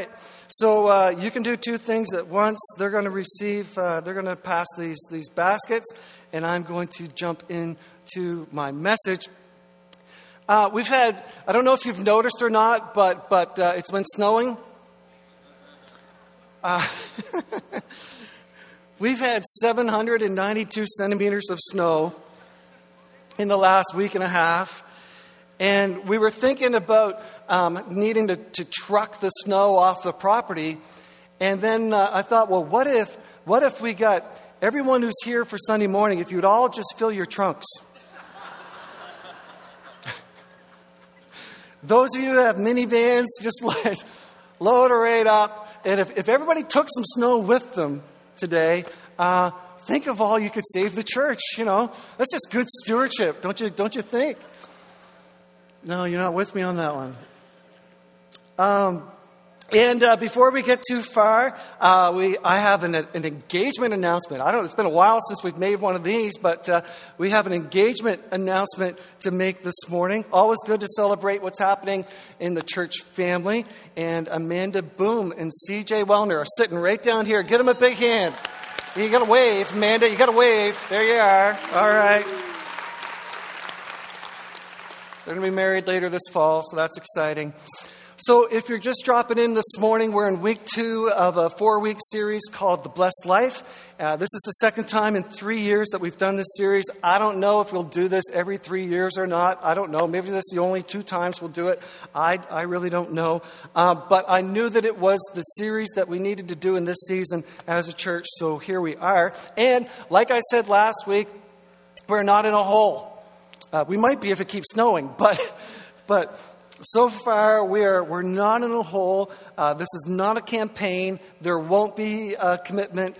right. So uh, you can do two things at once. They're going to receive, uh, they're going to pass these, these baskets, and I'm going to jump into my message. Uh, we've had, I don't know if you've noticed or not, but, but uh, it's been snowing. Uh, we've had 792 centimeters of snow in the last week and a half. And we were thinking about um, needing to, to, truck the snow off the property. And then uh, I thought, well, what if, what if we got everyone who's here for Sunday morning, if you'd all just fill your trunks? Those of you who have minivans, just let, load it right up. And if, if everybody took some snow with them today, uh, think of all you could save the church. You know, that's just good stewardship, don't you? Don't you think? No, you're not with me on that one. Um, and uh, before we get too far, uh, we, I have an, an, engagement announcement. I don't know, it's been a while since we've made one of these, but uh, we have an engagement announcement to make this morning. Always good to celebrate what's happening in the church family. And Amanda Boom and CJ Wellner are sitting right down here. Give them a big hand. You got to wave, Amanda. You got to wave. There you are. All right. They're going to be married later this fall, so that's exciting. So, if you're just dropping in this morning, we're in week two of a four week series called The Blessed Life. Uh, this is the second time in three years that we've done this series. I don't know if we'll do this every three years or not. I don't know. Maybe this is the only two times we'll do it. I, I really don't know. Uh, but I knew that it was the series that we needed to do in this season as a church, so here we are. And like I said last week, we're not in a hole. Uh, we might be if it keeps snowing, but, but so far we're, we're not in a hole. Uh, this is not a campaign. There won't be a commitment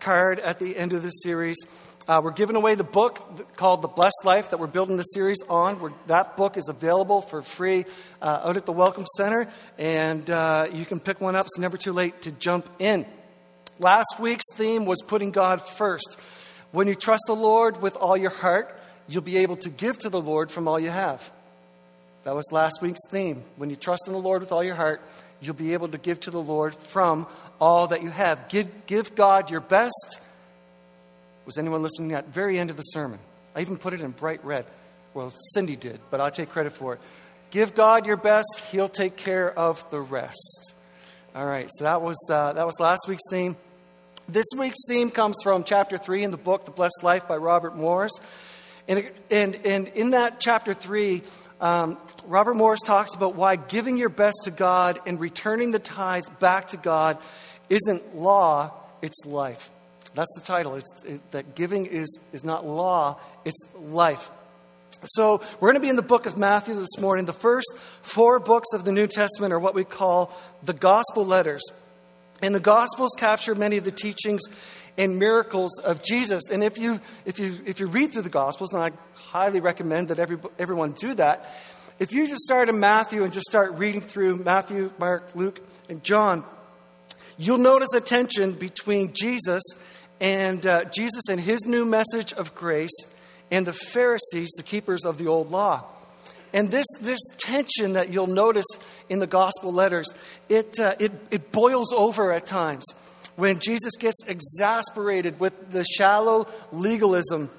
card at the end of the series. Uh, we're giving away the book called The Blessed Life that we're building the series on. We're, that book is available for free uh, out at the Welcome Center, and uh, you can pick one up. It's never too late to jump in. Last week's theme was putting God first. When you trust the Lord with all your heart, you'll be able to give to the Lord from all you have. That was last week's theme. When you trust in the Lord with all your heart, you'll be able to give to the Lord from all that you have. Give, give God your best. Was anyone listening at the very end of the sermon? I even put it in bright red. Well, Cindy did, but I'll take credit for it. Give God your best, He'll take care of the rest. All right, so that was, uh, that was last week's theme. This week's theme comes from chapter 3 in the book, The Blessed Life by Robert Morris. And, and, and in that chapter 3, um, Robert Morris talks about why giving your best to God and returning the tithe back to God isn't law, it's life. That's the title. It's, it, that giving is, is not law, it's life. So, we're going to be in the book of Matthew this morning. The first four books of the New Testament are what we call the gospel letters. And the gospels capture many of the teachings and miracles of Jesus. And if you, if you, if you read through the Gospels, and I highly recommend that every, everyone do that, if you just start in Matthew and just start reading through Matthew, Mark, Luke, and John, you'll notice a tension between Jesus and uh, Jesus and his new message of grace and the Pharisees, the keepers of the old law. And this, this tension that you'll notice in the gospel letters, it, uh, it, it boils over at times when Jesus gets exasperated with the shallow legalism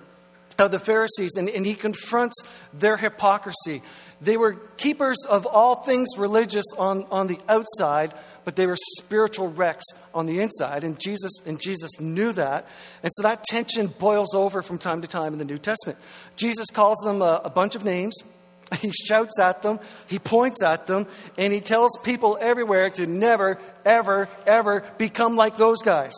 of the Pharisees and, and, he confronts their hypocrisy. They were keepers of all things religious on, on the outside, but they were spiritual wrecks on the inside. And Jesus, and Jesus knew that. And so that tension boils over from time to time in the New Testament. Jesus calls them a, a bunch of names. He shouts at them, he points at them, and he tells people everywhere to never, ever, ever become like those guys.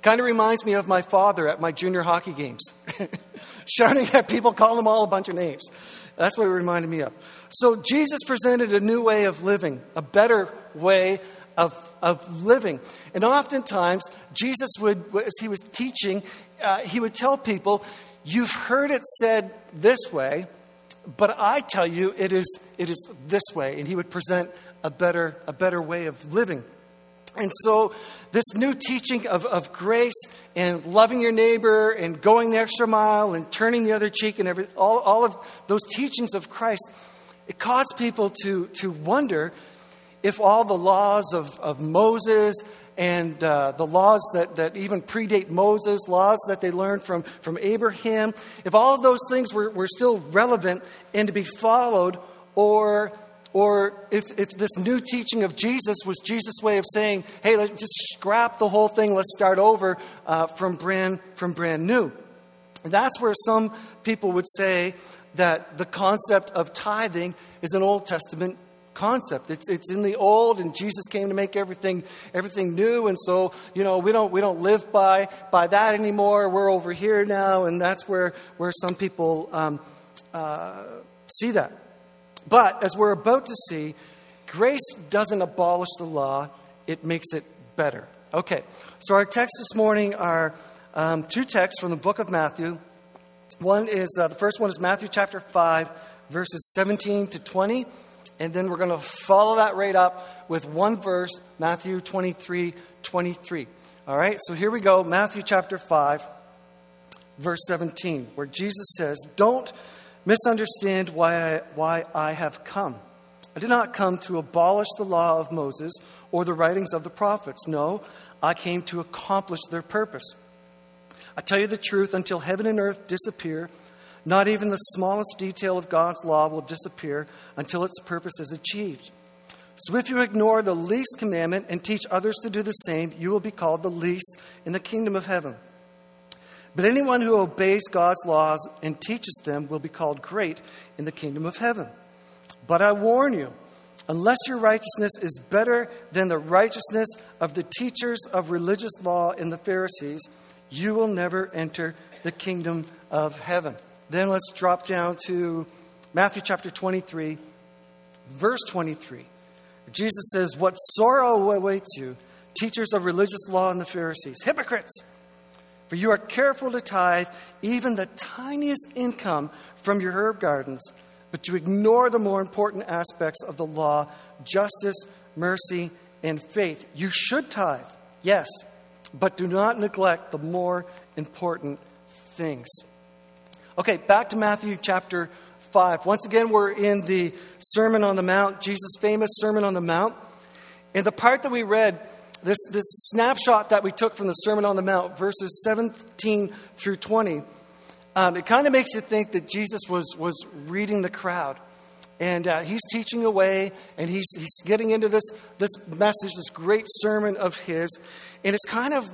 Kind of reminds me of my father at my junior hockey games, shouting at people, calling them all a bunch of names. That's what it reminded me of. So Jesus presented a new way of living, a better way of, of living. And oftentimes, Jesus would, as he was teaching, uh, he would tell people, You've heard it said this way, but I tell you, it is, it is this way. And he would present a better, a better way of living. And so, this new teaching of, of grace and loving your neighbor and going the extra mile and turning the other cheek and every, all, all of those teachings of Christ, it caused people to, to wonder if all the laws of, of Moses and uh, the laws that, that even predate Moses, laws that they learned from, from Abraham, if all of those things were, were still relevant and to be followed, or, or if, if this new teaching of Jesus was Jesus' way of saying, hey, let's just scrap the whole thing, let's start over uh, from, brand, from brand new. And that's where some people would say that the concept of tithing is an Old Testament concept. It's, it's in the old, and Jesus came to make everything, everything new. And so, you know, we don't, we don't live by, by that anymore. We're over here now, and that's where, where some people um, uh, see that. But as we're about to see, grace doesn't abolish the law, it makes it better. Okay, so our texts this morning are um, two texts from the book of Matthew. One is, uh, the first one is Matthew chapter 5, verses 17 to 20. And then we're going to follow that right up with one verse, Matthew 23 23. All right, so here we go, Matthew chapter 5, verse 17, where Jesus says, Don't misunderstand why I, why I have come. I did not come to abolish the law of Moses or the writings of the prophets. No, I came to accomplish their purpose. I tell you the truth, until heaven and earth disappear, not even the smallest detail of God's law will disappear until its purpose is achieved. So if you ignore the least commandment and teach others to do the same, you will be called the least in the kingdom of heaven. But anyone who obeys God's laws and teaches them will be called great in the kingdom of heaven. But I warn you, unless your righteousness is better than the righteousness of the teachers of religious law and the Pharisees, you will never enter the kingdom of heaven. Then let's drop down to Matthew chapter 23, verse 23. Jesus says, What sorrow awaits you, teachers of religious law and the Pharisees, hypocrites! For you are careful to tithe even the tiniest income from your herb gardens, but you ignore the more important aspects of the law justice, mercy, and faith. You should tithe, yes, but do not neglect the more important things. Okay, back to Matthew chapter 5. Once again, we're in the Sermon on the Mount, Jesus' famous Sermon on the Mount. In the part that we read, this, this snapshot that we took from the Sermon on the Mount, verses 17 through 20, um, it kind of makes you think that Jesus was, was reading the crowd. And uh, he's teaching away, and he's, he's getting into this, this message, this great sermon of his. And it's kind of,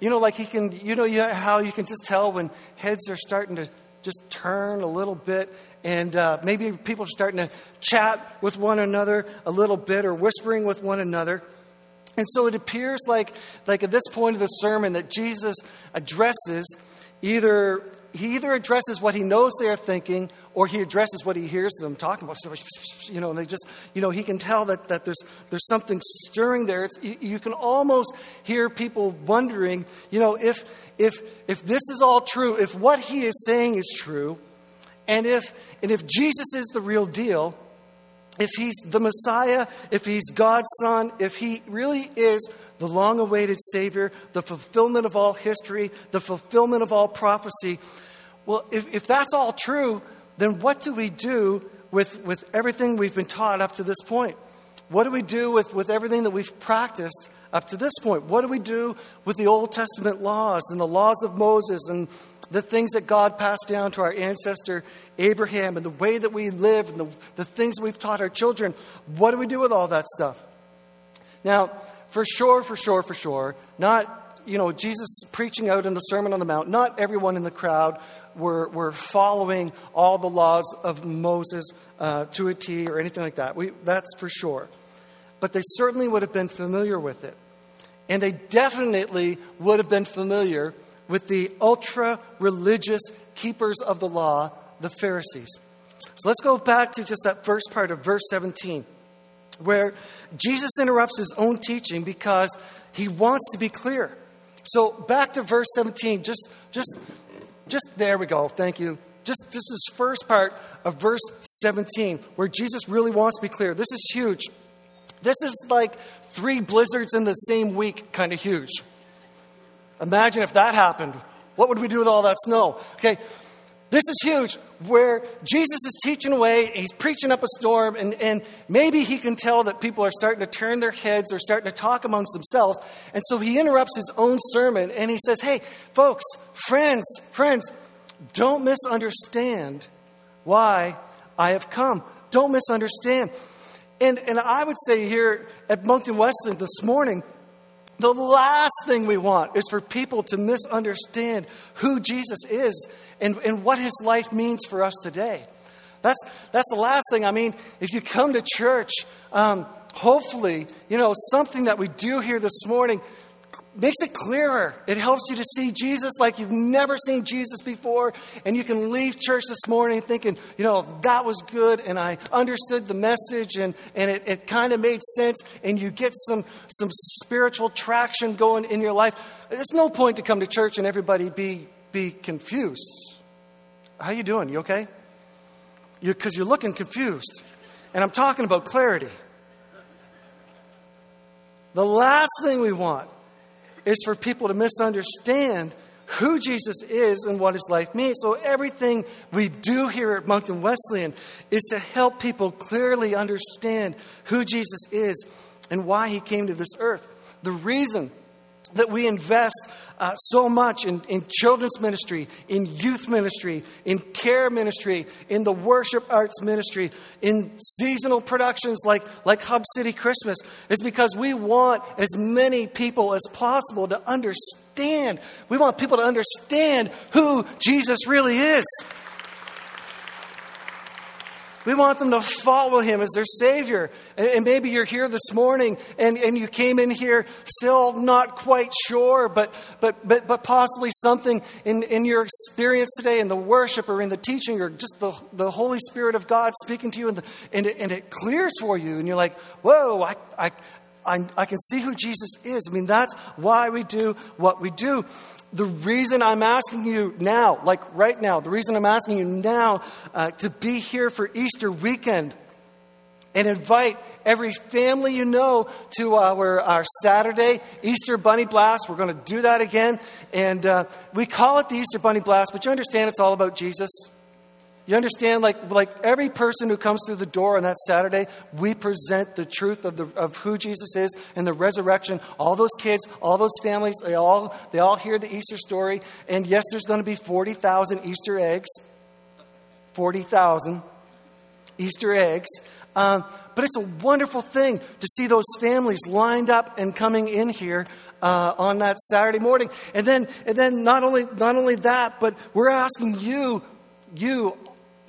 you know, like he can, you know, how you can just tell when heads are starting to just turn a little bit, and uh, maybe people are starting to chat with one another a little bit or whispering with one another. And so it appears like, like at this point of the sermon that Jesus addresses either he either addresses what he knows they are thinking or he addresses what he hears them talking about. So, you know, and they just, you know, he can tell that, that there's, there's something stirring there. It's, you, you can almost hear people wondering, you know, if, if, if this is all true, if what he is saying is true, and if, and if Jesus is the real deal, if he's the Messiah, if he's God's Son, if he really is the long awaited Savior, the fulfillment of all history, the fulfillment of all prophecy, well, if, if that's all true, then what do we do with, with everything we've been taught up to this point? What do we do with, with everything that we've practiced up to this point. What do we do with the Old Testament laws and the laws of Moses and the things that God passed down to our ancestor Abraham and the way that we live and the, the things we've taught our children? What do we do with all that stuff? Now, for sure, for sure, for sure, not, you know, Jesus preaching out in the Sermon on the Mount, not everyone in the crowd were, were following all the laws of Moses uh, to a T or anything like that. We, that's for sure but they certainly would have been familiar with it. And they definitely would have been familiar with the ultra religious keepers of the law, the Pharisees. So let's go back to just that first part of verse 17, where Jesus interrupts his own teaching because he wants to be clear. So back to verse 17, just just just there we go. Thank you. Just this is first part of verse 17 where Jesus really wants to be clear. This is huge. This is like three blizzards in the same week, kind of huge. Imagine if that happened. What would we do with all that snow? Okay, This is huge, where Jesus is teaching away, he's preaching up a storm, and, and maybe he can tell that people are starting to turn their heads or starting to talk amongst themselves. And so he interrupts his own sermon and he says, Hey, folks, friends, friends, don't misunderstand why I have come. Don't misunderstand. And, and I would say here at Moncton Wesleyan this morning, the last thing we want is for people to misunderstand who Jesus is and, and what his life means for us today. That's, that's the last thing. I mean, if you come to church, um, hopefully, you know, something that we do here this morning makes it clearer. It helps you to see Jesus like you've never seen Jesus before. And you can leave church this morning thinking, you know, that was good and I understood the message and, and it, it kind of made sense. And you get some, some spiritual traction going in your life. There's no point to come to church and everybody be, be confused. How you doing? You okay? Because you, you're looking confused. And I'm talking about clarity. The last thing we want is for people to misunderstand who Jesus is and what his life means. So everything we do here at Moncton Wesleyan is to help people clearly understand who Jesus is and why he came to this earth. The reason that we invest uh, so much in, in children's ministry, in youth ministry, in care ministry, in the worship arts ministry, in seasonal productions like, like Hub City Christmas, is because we want as many people as possible to understand. We want people to understand who Jesus really is. We want them to follow him as their Savior. And, and, maybe you're here this morning and, and you came in here still not quite sure, but, but, but, but possibly something in, in your experience today in the worship or in the teaching or just the, the Holy Spirit of God speaking to you and, the, and, it, and it clears for you. And you're like, whoa, I, I, I, I can see who Jesus is. I mean, that's why we do what we do. The reason I'm asking you now, like right now, the reason I'm asking you now uh, to be here for Easter weekend and invite every family you know to our, our Saturday Easter Bunny Blast. We're going to do that again. And uh, we call it the Easter Bunny Blast, but you understand it's all about Jesus. You understand, like, like every person who comes through the door on that Saturday, we present the truth of, the, of who Jesus is and the resurrection. All those kids, all those families, they all, they all hear the Easter story. And yes, there's going to be 40,000 Easter eggs. 40,000 Easter eggs. Um, but it's a wonderful thing to see those families lined up and coming in here uh, on that Saturday morning. And then, and then not only not only that, but we're asking you, you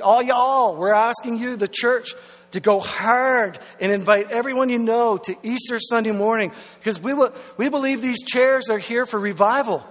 all y'all, we're asking you, the church, to go hard and invite everyone you know to Easter Sunday morning because we, we believe these chairs are here for revival.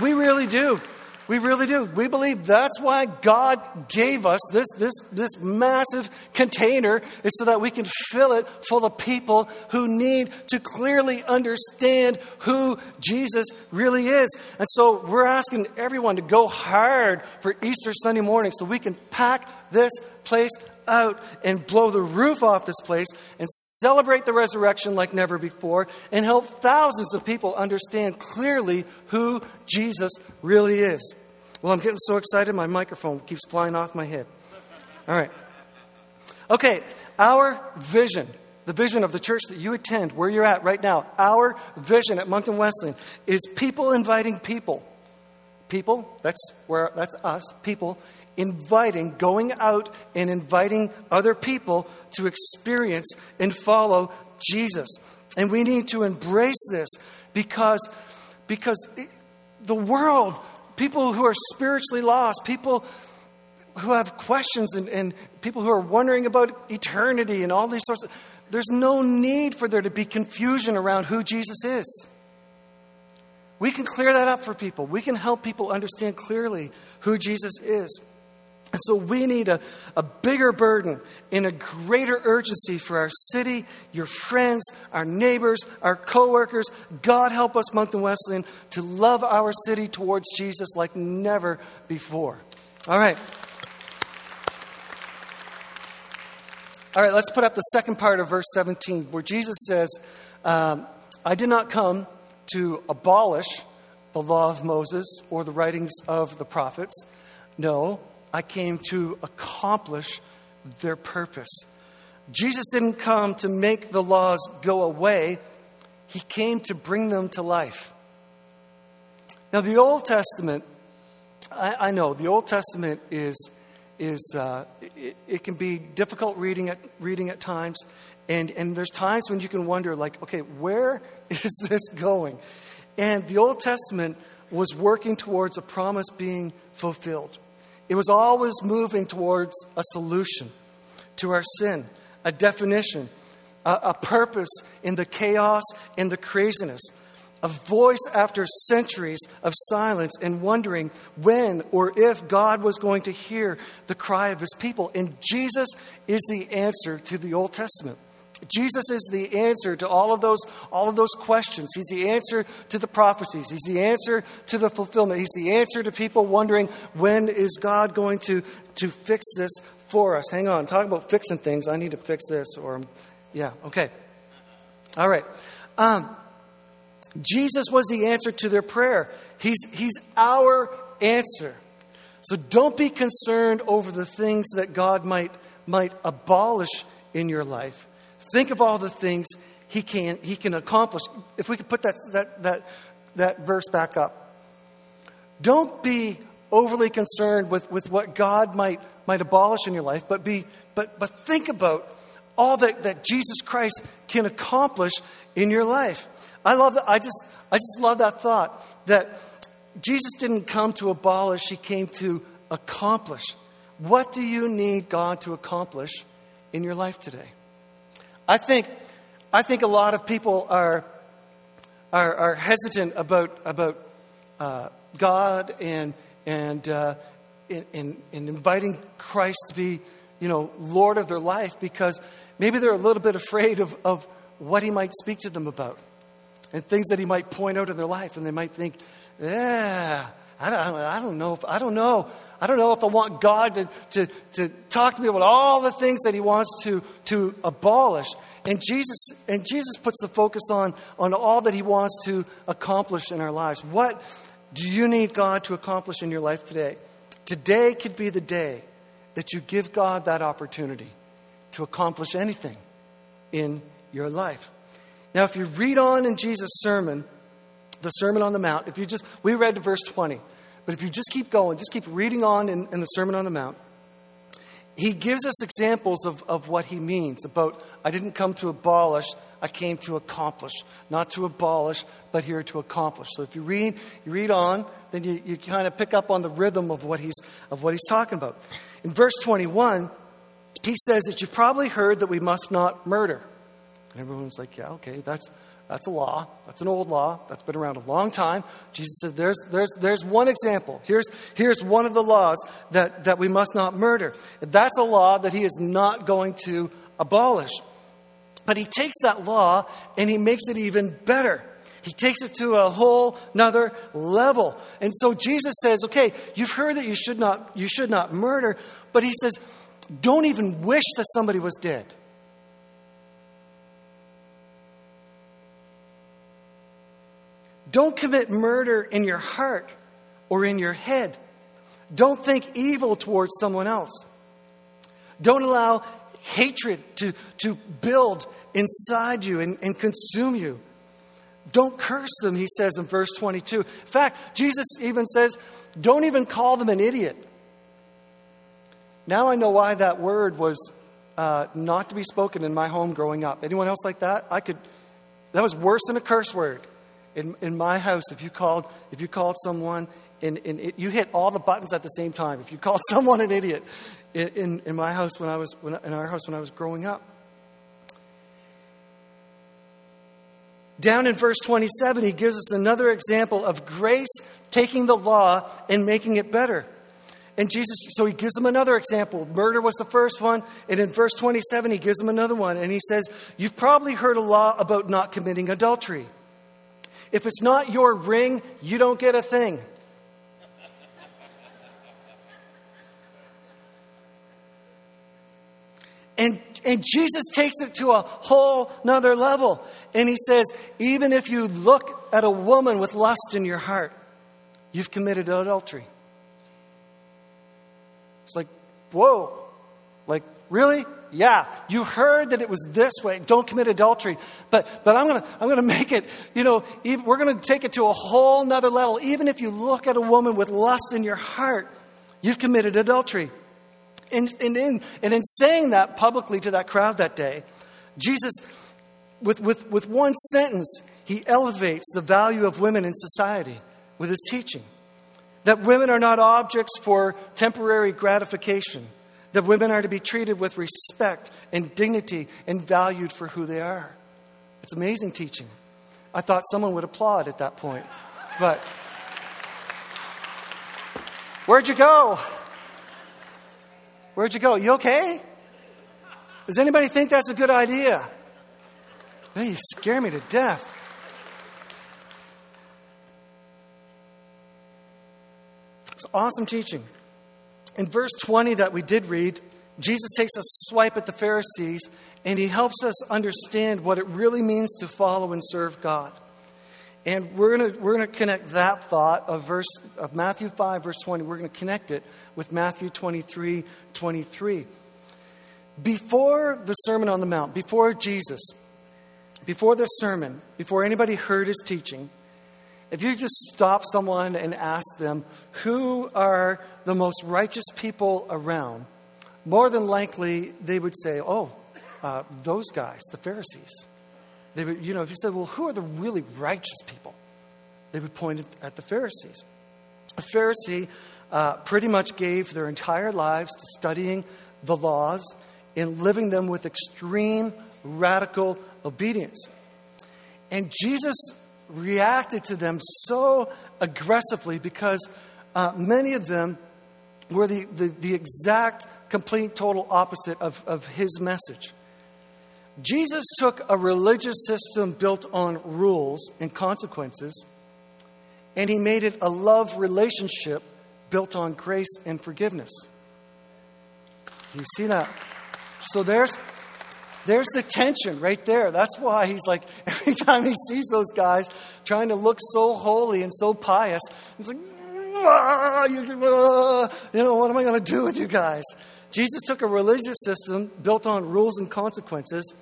We really do. We really do. We believe that's why God gave us this, this, this massive container, is so that we can fill it full of people who need to clearly understand who Jesus really is. And so we're asking everyone to go hard for Easter Sunday morning so we can pack this place out and blow the roof off this place and celebrate the resurrection like never before and help thousands of people understand clearly who Jesus really is. Well, I'm getting so excited, my microphone keeps flying off my head. All right. Okay, our vision, the vision of the church that you attend, where you're at right now, our vision at Moncton Wesleyan is people inviting people. People, that's where that's us, people inviting, going out and inviting other people to experience and follow Jesus. And we need to embrace this because, because the world people who are spiritually lost, people who have questions and, and people who are wondering about eternity and all these sorts of there's no need for there to be confusion around who Jesus is. We can clear that up for people. We can help people understand clearly who Jesus is. And so we need a, a bigger burden and a greater urgency for our city, your friends, our neighbors, our coworkers. God help us, Moncton Wesleyan, to love our city towards Jesus like never before. All right. All right, let's put up the second part of verse 17 where Jesus says, um, I did not come to abolish the law of Moses or the writings of the prophets. No, I came to accomplish their purpose. Jesus didn't come to make the laws go away, He came to bring them to life. Now, the Old Testament, I, I know the Old Testament is, is uh, it, it, can be difficult reading at, reading at times. And, and there's times when you can wonder, like, okay, where is this going? And the Old Testament was working towards a promise being fulfilled. It was always moving towards a solution to our sin, a definition, a, a purpose in the chaos and the craziness, a voice after centuries of silence and wondering when or if God was going to hear the cry of his people. And Jesus is the answer to the Old Testament. Jesus is the answer to all of those all of those questions. He's the answer to the prophecies. He's the answer to the fulfillment. He's the answer to people wondering when is God going to to fix this for us. Hang on, talk about fixing things. I need to fix this or yeah, okay. All right. Um, Jesus was the answer to their prayer. He's he's our answer. So don't be concerned over the things that God might might abolish in your life. Think of all the things he can, he can accomplish. If we could put that, that, that, that verse back up. Don't be overly concerned with, with what God might, might abolish in your life, but, be, but, but think about all that, that Jesus Christ can accomplish in your life. I love that. I just, I just love that thought that Jesus didn't come to abolish, he came to accomplish. What do you need God to accomplish in your life today? I think, I think a lot of people are, are, are hesitant about, about uh, God and, and, uh, in inviting Christ to be, you know, Lord of their life because maybe they're a little bit afraid of, of what He might speak to them about and things that He might point out in their life. And they might think, yeah, I don't, I don't know. If, I don't know. I don't know if I want God to, to, to talk to me about all the things that He wants to, to abolish. And Jesus, and Jesus puts the focus on, on all that He wants to accomplish in our lives. What do you need God to accomplish in your life today? Today could be the day that you give God that opportunity to accomplish anything in your life. Now, if you read on in Jesus' sermon, the Sermon on the Mount, if you just, we read verse 20. But if you just keep going, just keep reading on in, in the Sermon on the Mount, he gives us examples of, of what he means about I didn't come to abolish, I came to accomplish. Not to abolish, but here to accomplish. So if you read, you read on, then you, you kind of pick up on the rhythm of what he's of what he's talking about. In verse 21, he says that you've probably heard that we must not murder. And everyone's like, yeah, okay, that's that's a law. That's an old law. That's been around a long time. Jesus said, there's, there's, there's one example. Here's, here's one of the laws that, that we must not murder. That's a law that he is not going to abolish. But he takes that law and he makes it even better. He takes it to a whole nother level. And so Jesus says, okay, you've heard that you should not, you should not murder, but he says, don't even wish that somebody was dead. Don't commit murder in your heart or in your head. Don't think evil towards someone else. Don't allow hatred to, to build inside you and, and consume you. Don't curse them, he says in verse 22. In fact, Jesus even says, don't even call them an idiot. Now I know why that word was uh, not to be spoken in my home growing up. Anyone else like that? I could, that was worse than a curse word in, in my house, if you called, if you called someone, and, it, you hit all the buttons at the same time. If you called someone an idiot, in, in, in my house when I was, when, in our house when I was growing up. Down in verse 27, he gives us another example of grace taking the law and making it better. And Jesus, so he gives them another example. Murder was the first one. And in verse 27, he gives them another one. And he says, You've probably heard a law about not committing adultery. If it's not your ring, you don't get a thing. And, and Jesus takes it to a whole nother level. And he says, even if you look at a woman with lust in your heart, you've committed adultery. It's like, whoa. Like, really? Yeah, you heard that it was this way. Don't commit adultery. But, but I'm going to I'm gonna make it, you know, even, we're going to take it to a whole nother level. Even if you look at a woman with lust in your heart, you've committed adultery. And, and, in, and in saying that publicly to that crowd that day, Jesus, with, with, with one sentence, he elevates the value of women in society with his teaching. That women are not objects for temporary gratification that women are to be treated with respect and dignity and valued for who they are. It's amazing teaching. I thought someone would applaud at that point. But where'd you go? Where'd you go? You okay? Does anybody think that's a good idea? Hey, you scare me to death. It's awesome teaching. In verse 20 that we did read, Jesus takes a swipe at the Pharisees and he helps us understand what it really means to follow and serve God. And we're going we're gonna connect that thought of, verse, of Matthew 5, verse 20, we're going to connect it with Matthew 23, 23. Before the Sermon on the Mount, before Jesus, before the sermon, before anybody heard his teaching, if you just stop someone and ask them, who are the most righteous people around, more than likely they would say, oh, uh, those guys, the Pharisees. They would, you know, if you said, well, who are the really righteous people? They would point at the Pharisees. A Pharisee uh, pretty much gave their entire lives to studying the laws and living them with extreme radical obedience. And Jesus reacted to them so aggressively because uh, many of them were the, the, the, exact, complete, total opposite of, of his message. Jesus took a religious system built on rules and consequences, and he made it a love relationship built on grace and forgiveness. You see that? So there's, there's the tension right there. That's why he's like, every time he sees those guys trying to look so holy and so pious, he's like, ah, you, ah, you know, what am I going to do with you guys? Jesus took a religious system built on rules and consequences,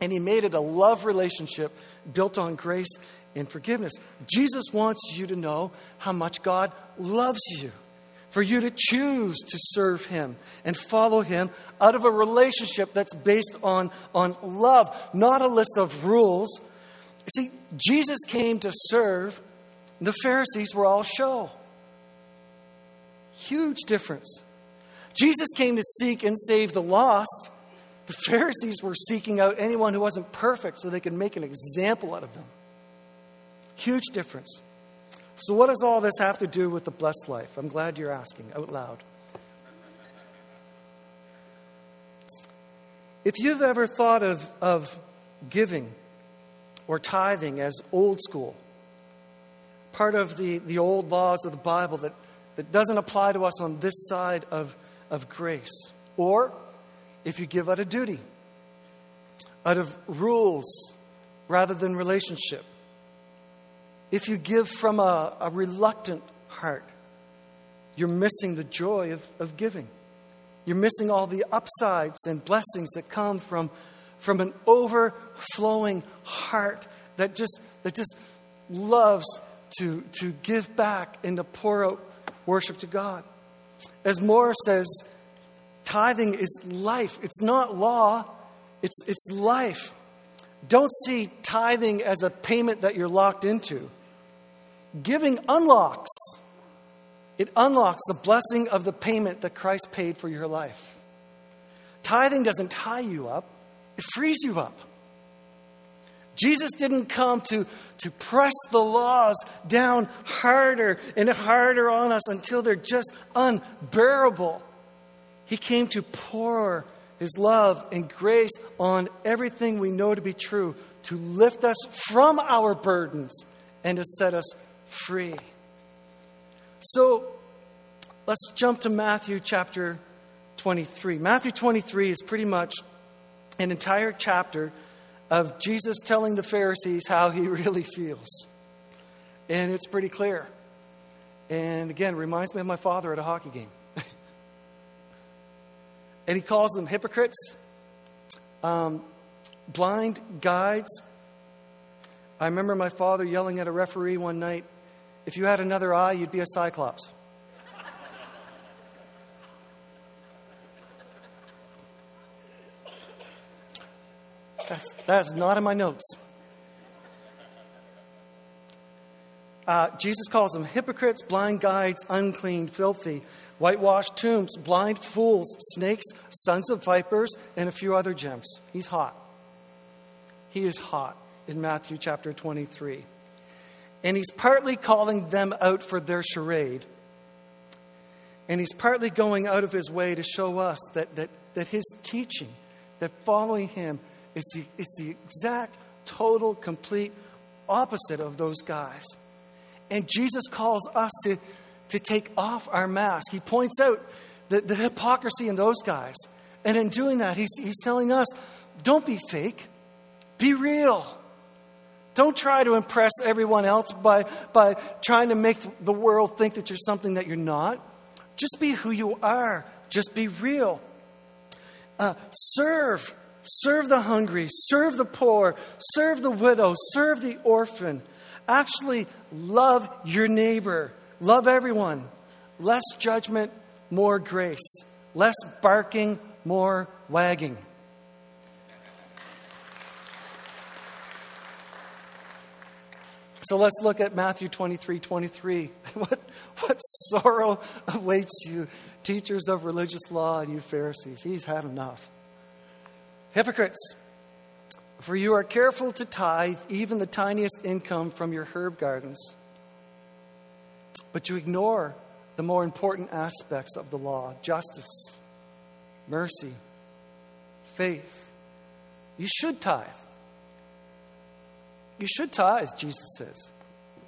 and he made it a love relationship built on grace and forgiveness. Jesus wants you to know how much God loves you for you to choose to serve Him and follow Him out of a relationship that's based on, on love, not a list of rules. See, Jesus came to serve, the Pharisees were all show. Huge difference. Jesus came to seek and save the lost. The Pharisees were seeking out anyone who wasn't perfect so they could make an example out of them. Huge difference. So, what does all this have to do with the blessed life? I'm glad you're asking out loud. If you've ever thought of, of giving or tithing as old school, part of the, the old laws of the Bible that, that doesn't apply to us on this side of, of grace, or if you give out of duty, out of rules rather than relationship, if you give from a, a reluctant heart, you're missing the joy of, of giving. You're missing all the upsides and blessings that come from, from an overflowing heart that just, that just loves to, to give back and to pour out worship to God. As Moore says, tithing is life. It's not law, it's, it's life. Don't see tithing as a payment that you're locked into. Giving unlocks. It unlocks the blessing of the payment that Christ paid for your life. Tithing doesn't tie you up, it frees you up. Jesus didn't come to, to press the laws down harder and harder on us until they're just unbearable. He came to pour his love and grace on everything we know to be true, to lift us from our burdens and to set us free. So let's jump to Matthew chapter 23. Matthew 23 is pretty much an entire chapter of Jesus telling the Pharisees how he really feels. And it's pretty clear. And again, reminds me of my father at a hockey game. and he calls them hypocrites, um, blind guides. I remember my father yelling at a referee one night if you had another eye, you'd be a cyclops. That's, that's not in my notes. Uh, Jesus calls them hypocrites, blind guides, unclean, filthy, whitewashed tombs, blind fools, snakes, sons of vipers, and a few other gems. He's hot. He is hot in Matthew chapter 23. And he's partly calling them out for their charade. And he's partly going out of his way to show us that, that, that his teaching, that following him, is the, it's the exact, total, complete opposite of those guys. And Jesus calls us to, to take off our mask. He points out the, the hypocrisy in those guys. And in doing that, he's, he's telling us don't be fake, be real. Don't try to impress everyone else by, by trying to make the world think that you're something that you're not. Just be who you are, just be real. Uh, serve. Serve the hungry, serve the poor, serve the widow, serve the orphan. Actually, love your neighbor, love everyone. Less judgment, more grace. Less barking, more wagging. So let's look at Matthew 23 23. What, what sorrow awaits you, teachers of religious law, and you Pharisees? He's had enough. Hypocrites, for you are careful to tithe even the tiniest income from your herb gardens, but you ignore the more important aspects of the law justice, mercy, faith. You should tithe. You should tithe, Jesus says.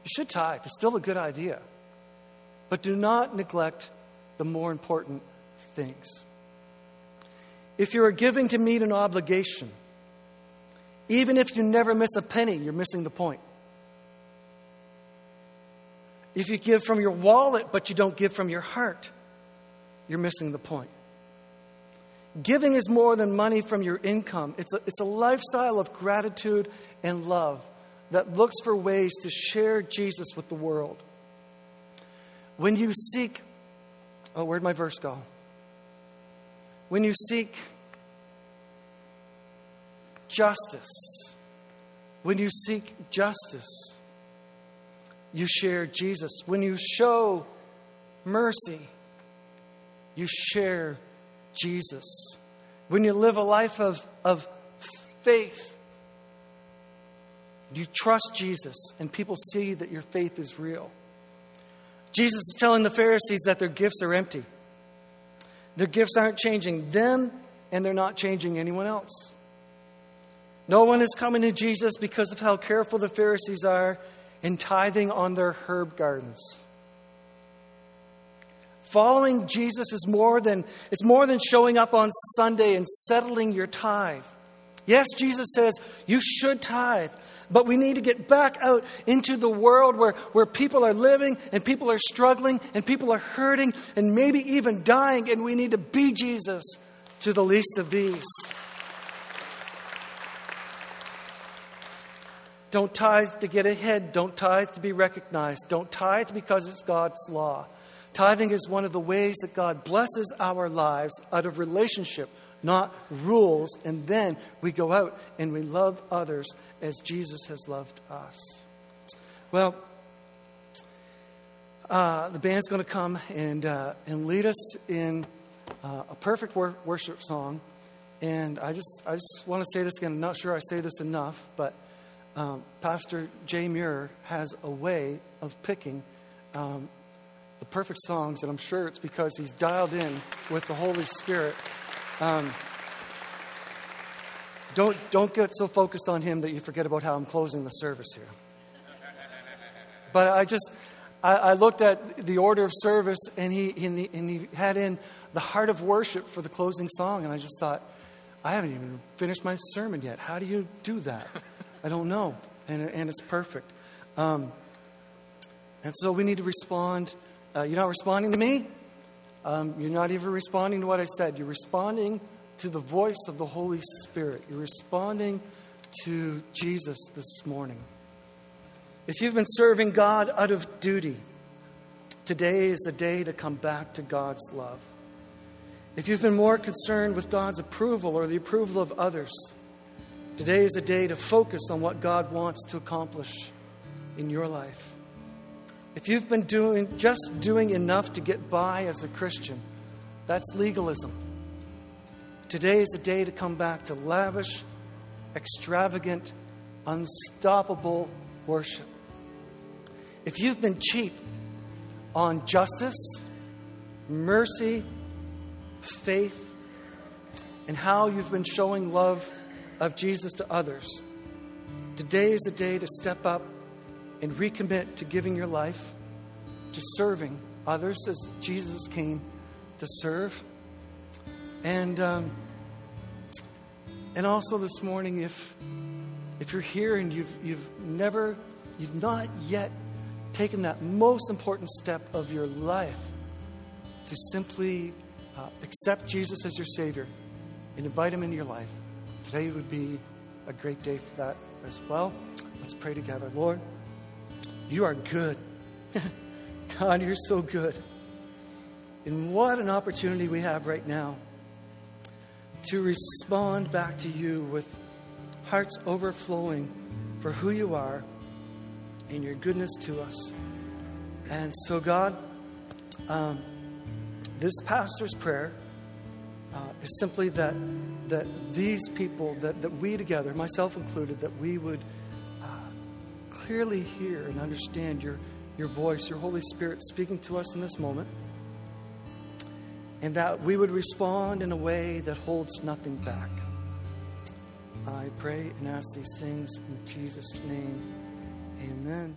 You should tithe. It's still a good idea. But do not neglect the more important things. If you are giving to meet an obligation, even if you never miss a penny, you're missing the point. If you give from your wallet but you don't give from your heart, you're missing the point. Giving is more than money from your income, it's a, it's a lifestyle of gratitude and love that looks for ways to share Jesus with the world. When you seek, oh, where'd my verse go? When you seek justice, when you seek justice, you share Jesus. When you show mercy, you share Jesus. When you live a life of, of faith, you trust Jesus, and people see that your faith is real. Jesus is telling the Pharisees that their gifts are empty. Their gifts aren't changing them, and they're not changing anyone else. No one is coming to Jesus because of how careful the Pharisees are in tithing on their herb gardens. Following Jesus is more than it's more than showing up on Sunday and settling your tithe. Yes, Jesus says you should tithe, but we need to get back out into the world where, where people are living and people are struggling and people are hurting and maybe even dying, and we need to be Jesus to the least of these. Don't tithe to get ahead. Don't tithe to be recognized. Don't tithe because it's God's law. Tithing is one of the ways that God blesses our lives out of relationship not rules. And then we go out and we love others as Jesus has loved us. Well, uh, the band's going to come and, uh, and lead us in uh, a perfect wor- worship song. And I just, I just want to say this again. I'm not sure I say this enough, but um, Pastor Jay Muir has a way of picking um, the perfect songs, and I'm sure it's because he's dialed in with the Holy Spirit. Um, don't, don't get so focused on him that you forget about how I'm closing the service here. But I just, I, I looked at the order of service and he, and he, and he had in the heart of worship for the closing song. And I just thought, I haven't even finished my sermon yet. How do you do that? I don't know. And, and it's perfect. Um, and so we need to respond Uh, you're not responding to me. Um, you're not even responding to what I said. You're responding to the voice of the Holy Spirit. You're responding to Jesus this morning. If you've been serving God out of duty, today is a day to come back to God's love. If you've been more concerned with God's approval or the approval of others, today is a day to focus on what God wants to accomplish in your life. If you've been doing just doing enough to get by as a Christian, that's legalism. Today is a day to come back to lavish, extravagant, unstoppable worship. If you've been cheap on justice, mercy, faith, and how you've been showing love of Jesus to others, today is a day to step up and recommit to giving your life to serving others as Jesus came to serve. And um, and also this morning, if if you're here and you've you've never you've not yet taken that most important step of your life to simply uh, accept Jesus as your Savior and invite Him into your life, today would be a great day for that as well. Let's pray together. Lord, you are good. God, you're so good. And what an opportunity we have right now to respond back to you with hearts overflowing for who you are and your goodness to us. And so, God, um, this pastor's prayer uh, is simply that, that these people, that, that we together, myself included, that we would uh, clearly hear and understand your, your voice, your Holy Spirit speaking to us in this moment and that we would respond in a way that holds nothing back. I pray and ask these things in Jesus' name. Amen.